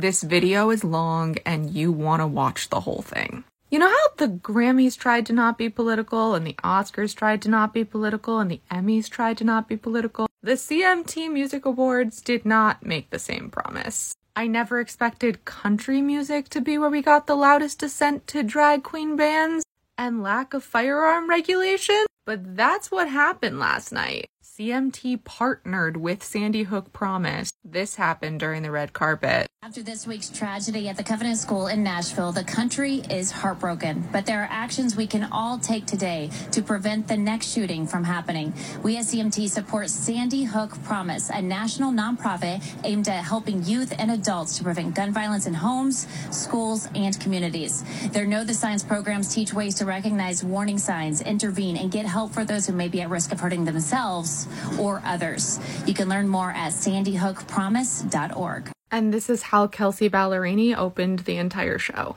This video is long and you want to watch the whole thing. You know how the Grammys tried to not be political and the Oscars tried to not be political and the Emmys tried to not be political? The CMT Music Awards did not make the same promise. I never expected country music to be where we got the loudest dissent to drag queen bands and lack of firearm regulation, but that's what happened last night. CMT partnered with Sandy Hook Promise. This happened during the red carpet. After this week's tragedy at the Covenant School in Nashville, the country is heartbroken. But there are actions we can all take today to prevent the next shooting from happening. We at CMT support Sandy Hook Promise, a national nonprofit aimed at helping youth and adults to prevent gun violence in homes, schools, and communities. Their Know the Signs programs teach ways to recognize warning signs, intervene, and get help for those who may be at risk of hurting themselves or others. You can learn more at sandyhookpromise.org. And this is how Kelsea Ballerini opened the entire show.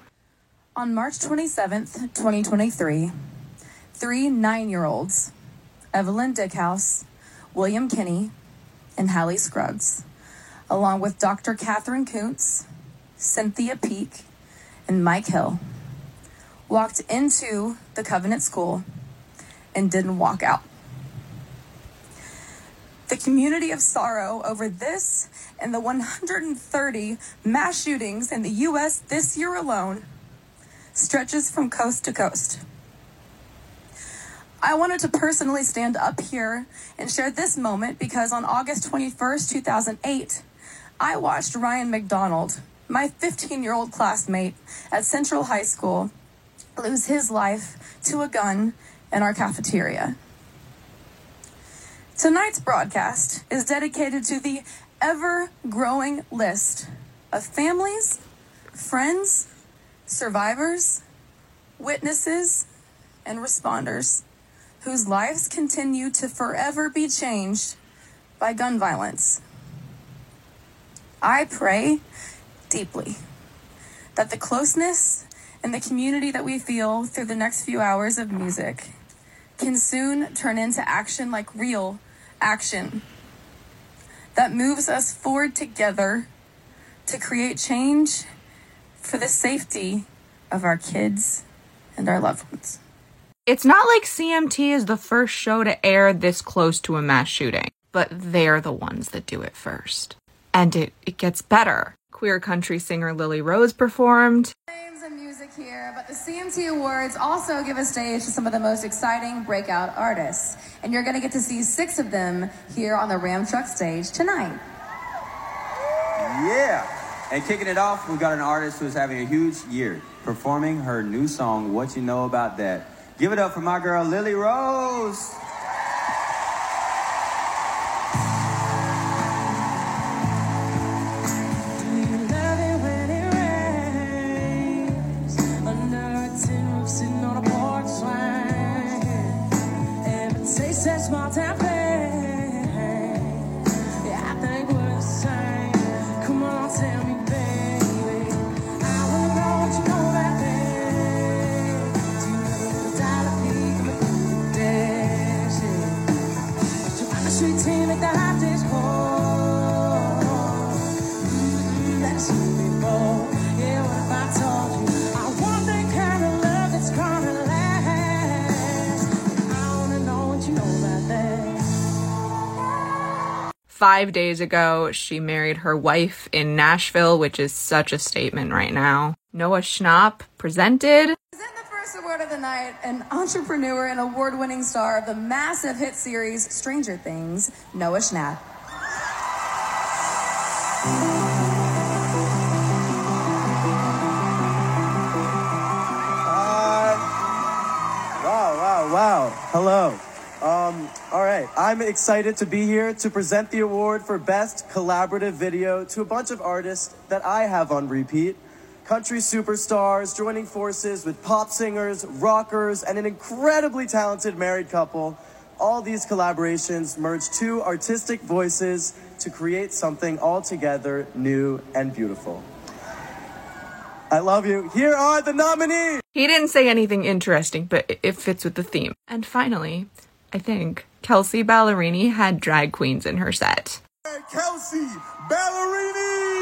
On March 27th, 2023, three nine year olds, Evelyn Dieckhaus, William Kinney, and Hallie Scruggs, along with Dr. Katherine Koonce, Cynthia Peak, and Mike Hill, walked into the Covenant School and didn't walk out. The community of sorrow over this and the 130 mass shootings in the U.S. this year alone stretches from coast to coast. I wanted to personally stand up here and share this moment because on August 21st, 2008, I watched Ryan McDonald, my 15 year old classmate at Central High School, lose his life to a gun in our cafeteria. Tonight's broadcast is dedicated to the ever growing list of families, friends, survivors, witnesses, and responders whose lives continue to forever be changed by gun violence. I pray deeply that the closeness and the community that we feel through the next few hours of music can soon turn into action like real action that moves us forward together to create change for the safety of our kids and our loved ones. It's not like CMT is the first show to air this close to a mass shooting, but they're the ones that do it first. And it, it gets better. Queer country singer Lily Rose performed. Music here, but the CMT Awards also give a stage to some of the most exciting breakout artists. And you're going to get to see six of them here on the Ram Truck stage tonight. Yeah. And kicking it off, we've got an artist who's having a huge year performing her new song, What You Know About That. Give it up for my girl, Lily Rose. Small Five days ago, she married her wife in Nashville, which is such a statement right now. Noah Schnapp presented. Present the first award of the night, an entrepreneur and award winning star of the massive hit series Stranger Things, Noah Schnapp. Uh, wow, wow, wow. Hello. Um, all right. I'm excited to be here to present the award for Best Collaborative Video to a bunch of artists that I have on repeat. Country superstars joining forces with pop singers, rockers, and an incredibly talented married couple. All these collaborations merge two artistic voices to create something altogether new and beautiful. I love you. Here are the nominees. He didn't say anything interesting, but it- it fits with the theme. And finally, I think Kelsea Ballerini had drag queens in her set. Kelsea Ballerini.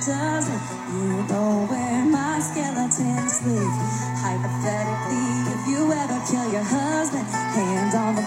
Dozen. You know where my skeleton sleeps. Hypothetically, if you ever kill your husband, hand on the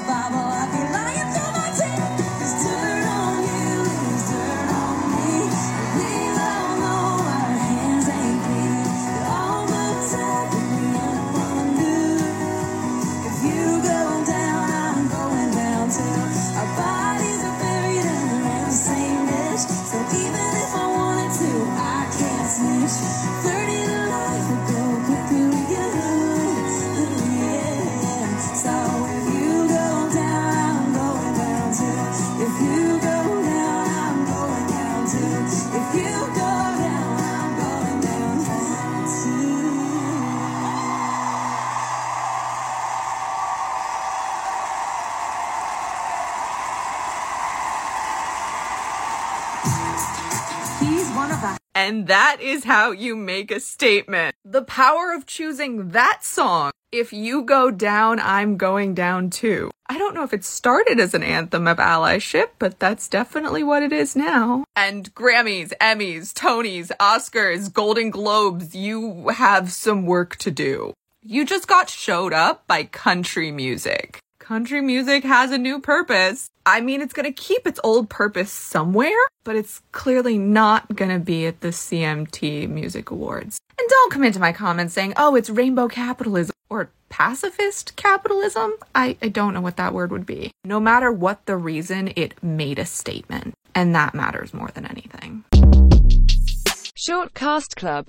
one of us. And that is how you make a statement. The power of choosing that song. If you go down, I'm going down too. I don't know if it started as an anthem of allyship, but that's definitely what it is now. And Grammys, Emmys, Tonys, Oscars, Golden Globes, you have some work to do. You just got showed up by country music. Country music has a new purpose. I mean, it's gonna keep its old purpose somewhere, but it's clearly not gonna be at the CMT Music Awards. And don't come into my comments saying, oh, it's rainbow capitalism or pacifist capitalism. I, I don't know what that word would be. No matter what the reason, it made a statement. And that matters more than anything. Short Cast Club